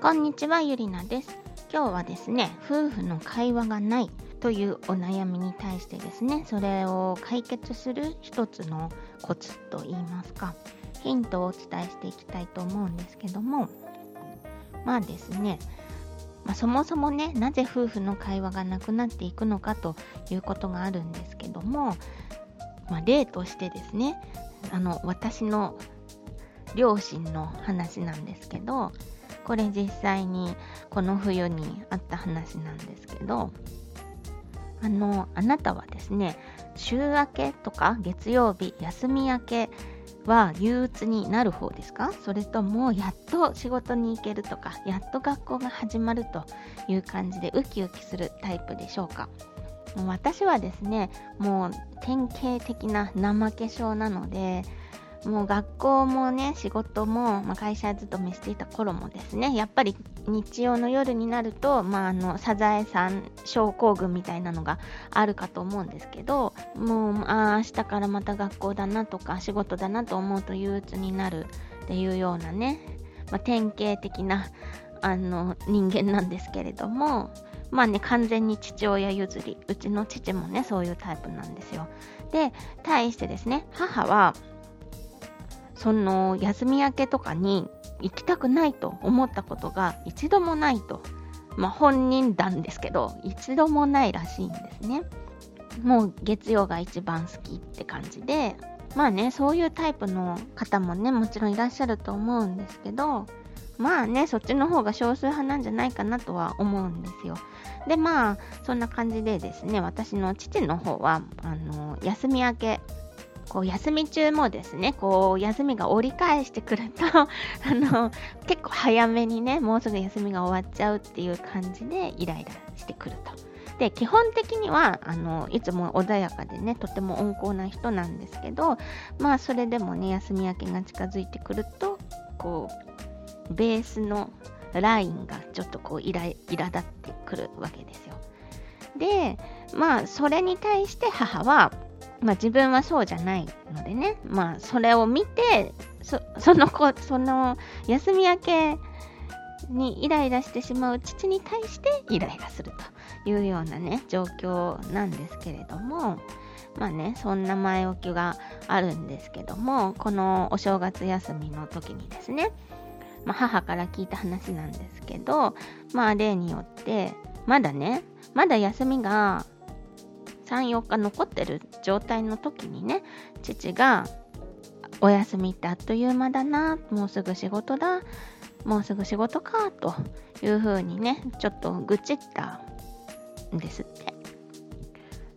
こんにちはゆりなです。今日はですね夫婦の会話がないというお悩みに対してですねそれを解決する一つのコツといいますかヒントをお伝えしていきたいと思うんですけどもまあですねまあ、そもそもねなぜ夫婦の会話がなくなっていくのかということがあるんですけども、まあ、例としてですねあの私の両親の話なんですけどこれ実際にこの冬にあった話なんですけどあのあなたはですね週明けとか月曜日休み明けは憂鬱になる方ですか？それともやっと仕事に行けるとかやっと学校が始まるという感じでウキウキするタイプでしょうか？私はですねもう典型的な怠け症なのでもう学校もね仕事も、まあ、会社勤めしていた頃もですねやっぱり日曜の夜になると、まあ、あのサザエさん症候群みたいなのがあるかと思うんですけどもうあ明日からまた学校だなとか仕事だなと思うと憂鬱になるっていうようなね、まあ、典型的なあの人間なんですけれどもまあね完全に父親譲りうちの父もねそういうタイプなんですよ。で対してですね母はその休み明けとかに行きたくないと思ったことが一度もないと。まあ本人談ですけど、一度もないらしいんですね。もう月曜が一番好きって感じで、まあね、そういうタイプの方もね、もちろんいらっしゃると思うんですけど、まあね、そっちの方が少数派なんじゃないかなとは思うんですよ。で、まあ、そんな感じでですね、私の父の方は、あの、休み明け、こう休み中もですね、こう休みが折り返してくると あの、結構早めにね、もうすぐ休みが終わっちゃうっていう感じでイライラしてくると。で、基本的には、あの、いつも穏やかでね、とても温厚な人なんですけど、まあ、それでもね、休み明けが近づいてくると、こう、ベースのラインがちょっとこう、イラ、苛立ってくるわけですよ。で、まあ、それに対して母は、まあ自分はそうじゃないのでね、まあそれを見て、そ その子、その休み明けにイライラしてしまう父に対してイライラするというようなね、状況なんですけれども、まあね、そんな前置きがあるんですけども、このお正月休みの時にですね、まあ、母から聞いた話なんですけど、まあ例によって、まだね、まだ休みが3、4日残ってる状態の時にね、父が、お休みってあっという間だな、もうすぐ仕事だ、もうすぐ仕事か、という風にね、ちょっと愚痴ったんですって。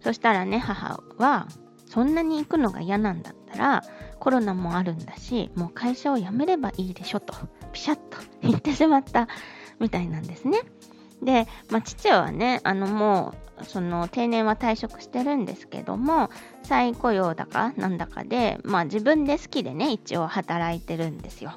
そしたらね、母は、そんなに行くのが嫌なんだったら、コロナもあるんだし、もう会社を辞めればいいでしょと、ピシャッと言ってしまったみたいなんですね。で、まあ、父はね、あのもう、その定年は退職してるんですけども、再雇用だかなんだかで、まあ自分で好きでね、一応働いてるんですよ。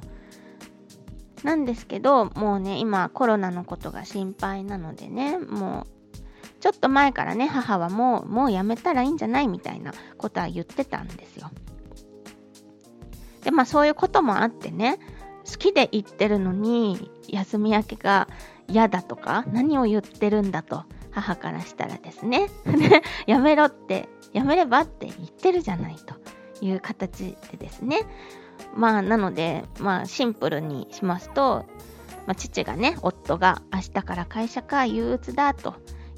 なんですけど、もうね、今コロナのことが心配なのでね、もう、ちょっと前からね、母はもう、もうやめたらいいんじゃないみたいなことは言ってたんですよ。で、まあそういうこともあってね、好きで行ってるのに、休み明けが嫌だとか、何を言ってるんだと、母からしたらですね、やめろって、やめればって言ってるじゃないという形でですね、まあ、なので、まあ、シンプルにしますと、まあ、父がね、夫が明日から会社か憂鬱だと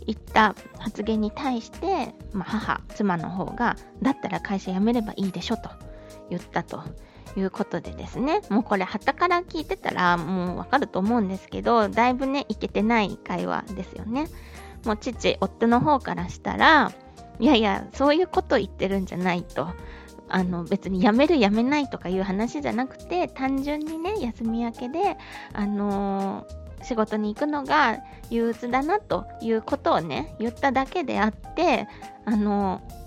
言った発言に対して、まあ、母、妻の方が、だったら会社辞めればいいでしょと言ったと。いうことでですね、もうこれ、旗から聞いてたら、もうわかると思うんですけど、だいぶね、いけてない会話ですよね。もう父、夫の方からしたら、いやいや、そういうこと言ってるんじゃないと。あの別に辞める辞めないとかいう話じゃなくて単純にね休み明けであのー、仕事に行くのが憂鬱だなということをね言っただけであってあのー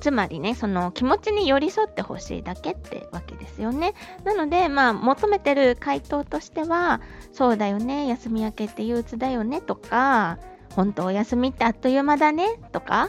つまりね、その気持ちに寄り添ってほしいだけってわけですよね。なので、まあ、求めてる回答としては、そうだよね、休み明けって憂鬱だよねとか、本当お休みってあっという間だねとか、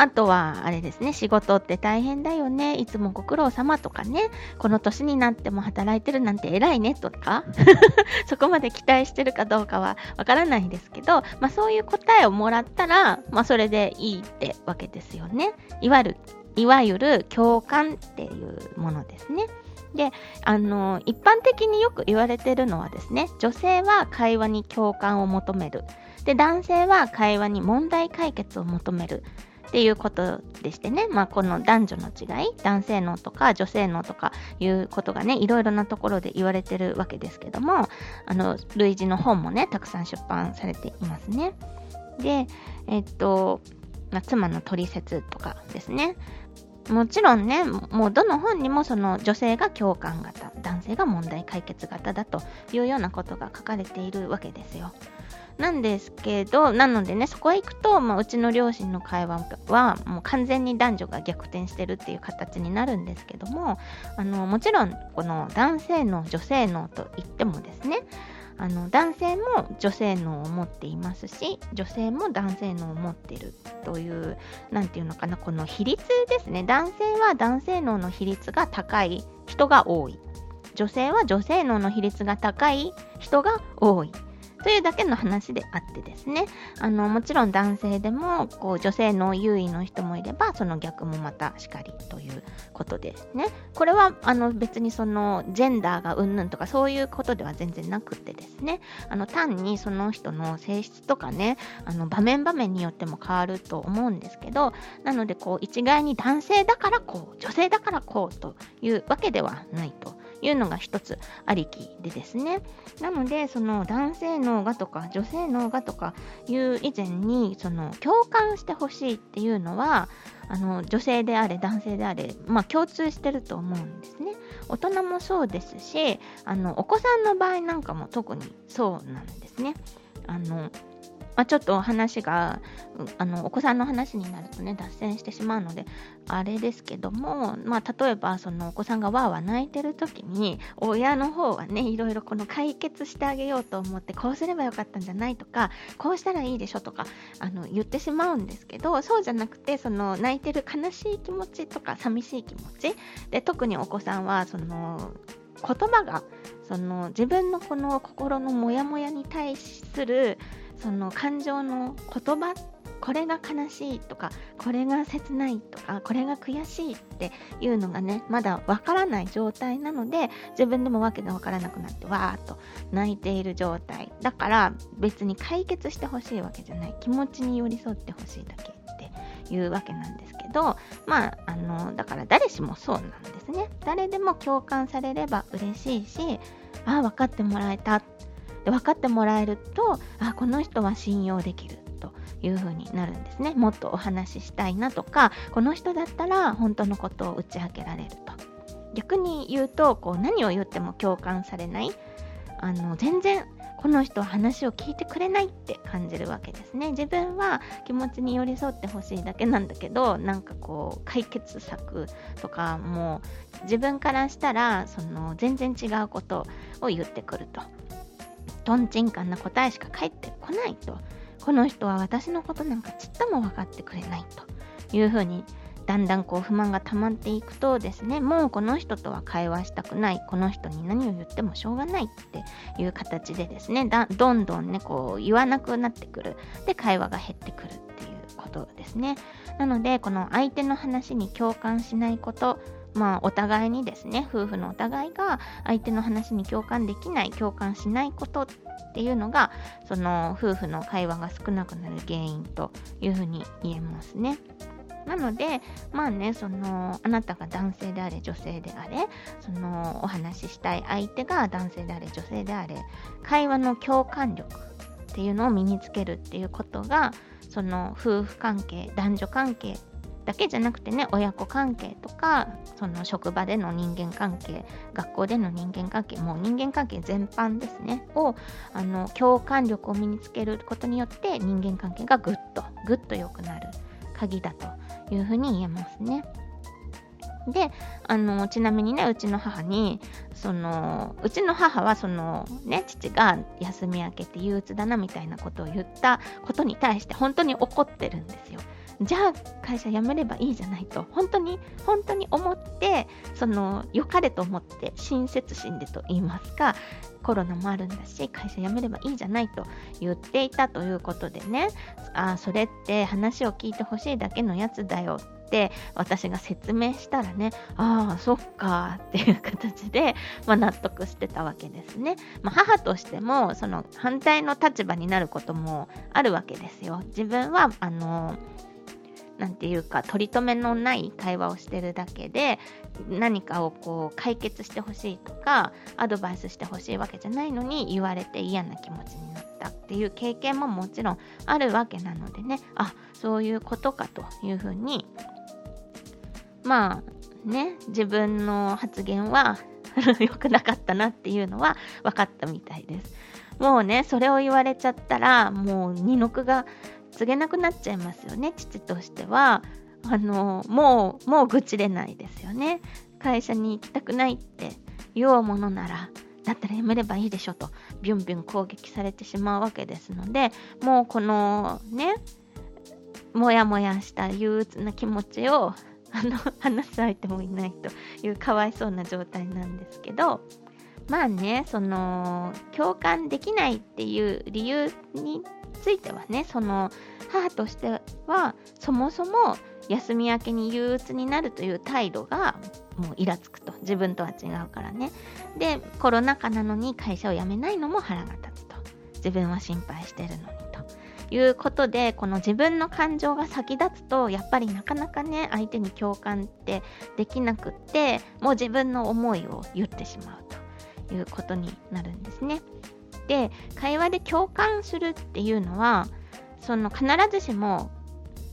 あとは、あれですね、仕事って大変だよね、いつもご苦労様とかね、この年になっても働いてるなんて偉いねとか、そこまで期待してるかどうかはわからないですけど、まあそういう答えをもらったら、まあそれでいいってわけですよね。いわゆる、いわゆる共感っていうものですね。で、あの、一般的によく言われてるのはですね、女性は会話に共感を求める。で、男性は会話に問題解決を求める。っていうことでしてね、まあ、この男女の違い、男性脳とか女性脳とかいうことがね、いろいろなところで言われてるわけですけども、あの、類似の本もね、たくさん出版されていますね。で、えっと、まあ、妻の取説とかですね。もちろんね、もうどの本にもその女性が共感型、男性が問題解決型だというようなことが書かれているわけですよ。なんですけど、なのでね、そこへ行くと、まあ、うちの両親の会話は、もう完全に男女が逆転してるっていう形になるんですけども、あの、もちろん、この男性の女性のと言ってもですね、あの男性も女性脳を持っていますし女性も男性脳を持っているという何て言うのかなこの比率ですね。男性は男性脳の比率が高い人が多い。女性は女性脳の比率が高い人が多い。というだけの話であってですね、あの、もちろん男性でも、こう、女性の優位の人もいれば、その逆もまたしかりということですね。これは、あの、別にその、ジェンダーがうんぬんとか、そういうことでは全然なくてですね、あの、単にその人の性質とかね、あの、場面場面によっても変わると思うんですけど、なので、こう、一概に男性だからこう、女性だからこうというわけではないと。いうのが一つありきでですね。なので、その男性脳がとか女性脳がとかいう以前に、その共感してほしいっていうのは、あの女性であれ男性であれ、まあ、共通してると思うんですね。大人もそうですしあのお子さんの場合なんかも特にそうなんですね。あのまあ、ちょっと話があのお子さんの話になるとね脱線してしまうのであれですけども、まあ、例えばそのお子さんがわーわー泣いてる時に親の方はねいろいろこの解決してあげようと思ってこうすればよかったんじゃないとかこうしたらいいでしょとかあの言ってしまうんですけどそうじゃなくてその泣いてる悲しい気持ちとか寂しい気持ちで特にお子さんはその言葉がその自分のこの心のモヤモヤに対するその感情の言葉これが悲しいとかこれが切ないとかこれが悔しいっていうのがねまだわからない状態なので自分でもわけがわからなくなってわーっと泣いている状態。だから別に解決してほしいわけじゃない。気持ちに寄り添ってほしいだけっていうわけなんですけどまああのだから誰しもそうなんですね。誰でも共感されれば嬉しいしああ分かってもらえた。で分かってもらえるとあこの人は信用できるという風になるんですね。もっとお話ししたいなとかこの人だったら本当のことを打ち明けられると。逆に言うとこう何を言っても共感されない。あの全然この人は話を聞いてくれないって感じるわけですね。自分は気持ちに寄り添ってほしいだけなんだけどなんかこう解決策とかも自分からしたらその全然違うことを言ってくると。とんちんかんな答えしか返ってこないと。この人は私のことなんかちっとも分かってくれないというふうにだんだんこう不満が溜まっていくとですねもうこの人とは会話したくない。この人に何を言ってもしょうがないっていう形でですねどんどんねこう言わなくなってくる。で会話が減ってくるっていうことですね。なのでこの相手の話に共感しないことまあ、お互いにですね、夫婦のお互いが相手の話に共感できない、共感しないことっていうのが、その夫婦の会話が少なくなる原因というふうに言えますね。なので、まあね、その、あなたが男性であれ、女性であれ、その、お話ししたい相手が男性であれ、女性であれ、会話の共感力っていうのを身につけるっていうことが、その、夫婦関係、男女関係だけじゃなくてね親子関係とかその職場での人間関係学校での人間関係もう人間関係全般ですねをあの共感力を身につけることによって人間関係がぐっとぐっと良くなる鍵だというふうに言えますね。で、あの、ちなみにね、うちの母に、その、うちの母は、その、ね、父が休み明けて憂鬱だなみたいなことを言ったことに対して、本当に怒ってるんですよ。じゃあ会社辞めればいいじゃないと。本当に本当に思ってその良かれと思って親切心でと言いますかコロナもあるんだし会社辞めればいいじゃないと言っていたということでね。あそれって話を聞いてほしいだけのやつだよって私が説明したらねああそっかっていう形で、まあ、納得してたわけですね、まあ、母としてもその反対の立場になることもあるわけですよ。自分はあのなんていうか取り留めのない会話をしてるだけで何かをこう解決してほしいとかアドバイスしてほしいわけじゃないのに言われて嫌な気持ちになったっていう経験ももちろんあるわけなのでね。あそういうことかというふうにまあね自分の発言は 良くなかったなっていうのは分かったみたいです。もうねそれを言われちゃったらもう二の句が告げなくなっちゃいますよね父としては。あのもうもう愚痴れないですよね。会社に行きたくないって言おうものならだったらやめればいいでしょとビュンビュン攻撃されてしまうわけですのでもうこのねもやもやした憂鬱な気持ちをあの話す相手もいないというかわいそうな状態なんですけどまあねその共感できないっていう理由についてはねその母としてはそもそも休み明けに憂鬱になるという態度がもうイラつくと自分とは違うからね。でコロナ禍なのに会社を辞めないのも腹が立つと。自分は心配してるのにと。いうことでこの自分の感情が先立つとやっぱりなかなかね相手に共感ってできなくってもう自分の思いを言ってしまうということになるんですね。で会話で共感するっていうのはその必ずしも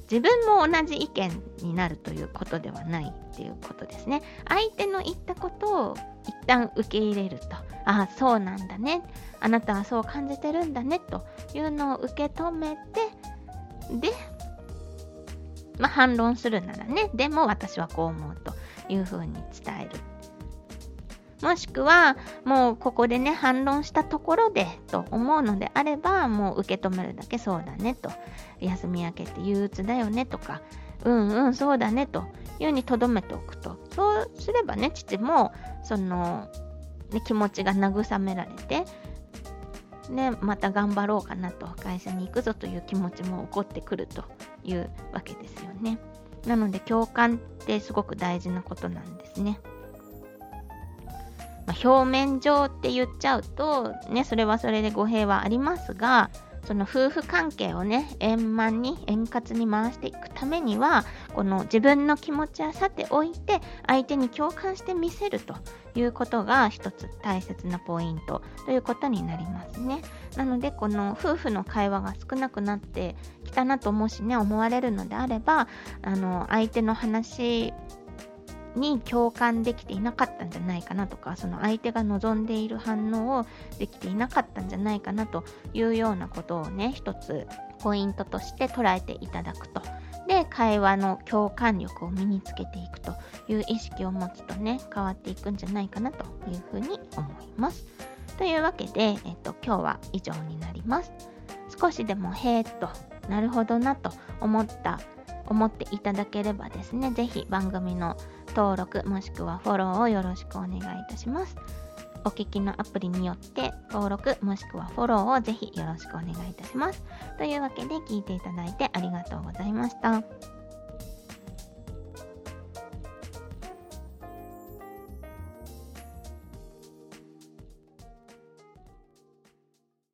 自分も同じ意見になるということではないっていうことですね。相手の言ったことを一旦受け入れると、ああ、そうなんだね。あなたはそう感じてるんだねというのを受け止めて、で、まあ、反論するならね、でも私はこう思うというふうに伝えるもしくは、もうここでね、反論したところでと思うのであれば、もう受け止めるだけそうだねと。休み明けって憂鬱だよねとか、うんうん、そうだねというにとどめておくと。そうすればね、父も、その、ね、気持ちが慰められて、ね、また頑張ろうかなと、会社に行くぞという気持ちも起こってくるというわけですよね。なので共感ってすごく大事なことなんですね。まあ、表面上って言っちゃうと、ね、それはそれで語弊はありますが、その夫婦関係をね、円満に、円滑に回していくためには、この自分の気持ちはさておいて、相手に共感してみせるということが一つ大切なポイントということになりますね。なので、この夫婦の会話が少なくなってきたなともしね、思われるのであれば、あの、相手の話に共感できていなかったんじゃないかなとかその相手が望んでいる反応をできていなかったんじゃないかなというようなことをね一つポイントとして捉えていただくと。で会話の共感力を身につけていくという意識を持つとね変わっていくんじゃないかなというふうに思います。というわけで、えっと、今日は以上になります。少しでもへーっとなるほどなと思った思っていただければですね、ぜひ番組の登録もしくはフォローをよろしくお願いいたします。お聞きのアプリによって登録もしくはフォローをぜひよろしくお願いいたします。というわけで聞いていただいてありがとうございました。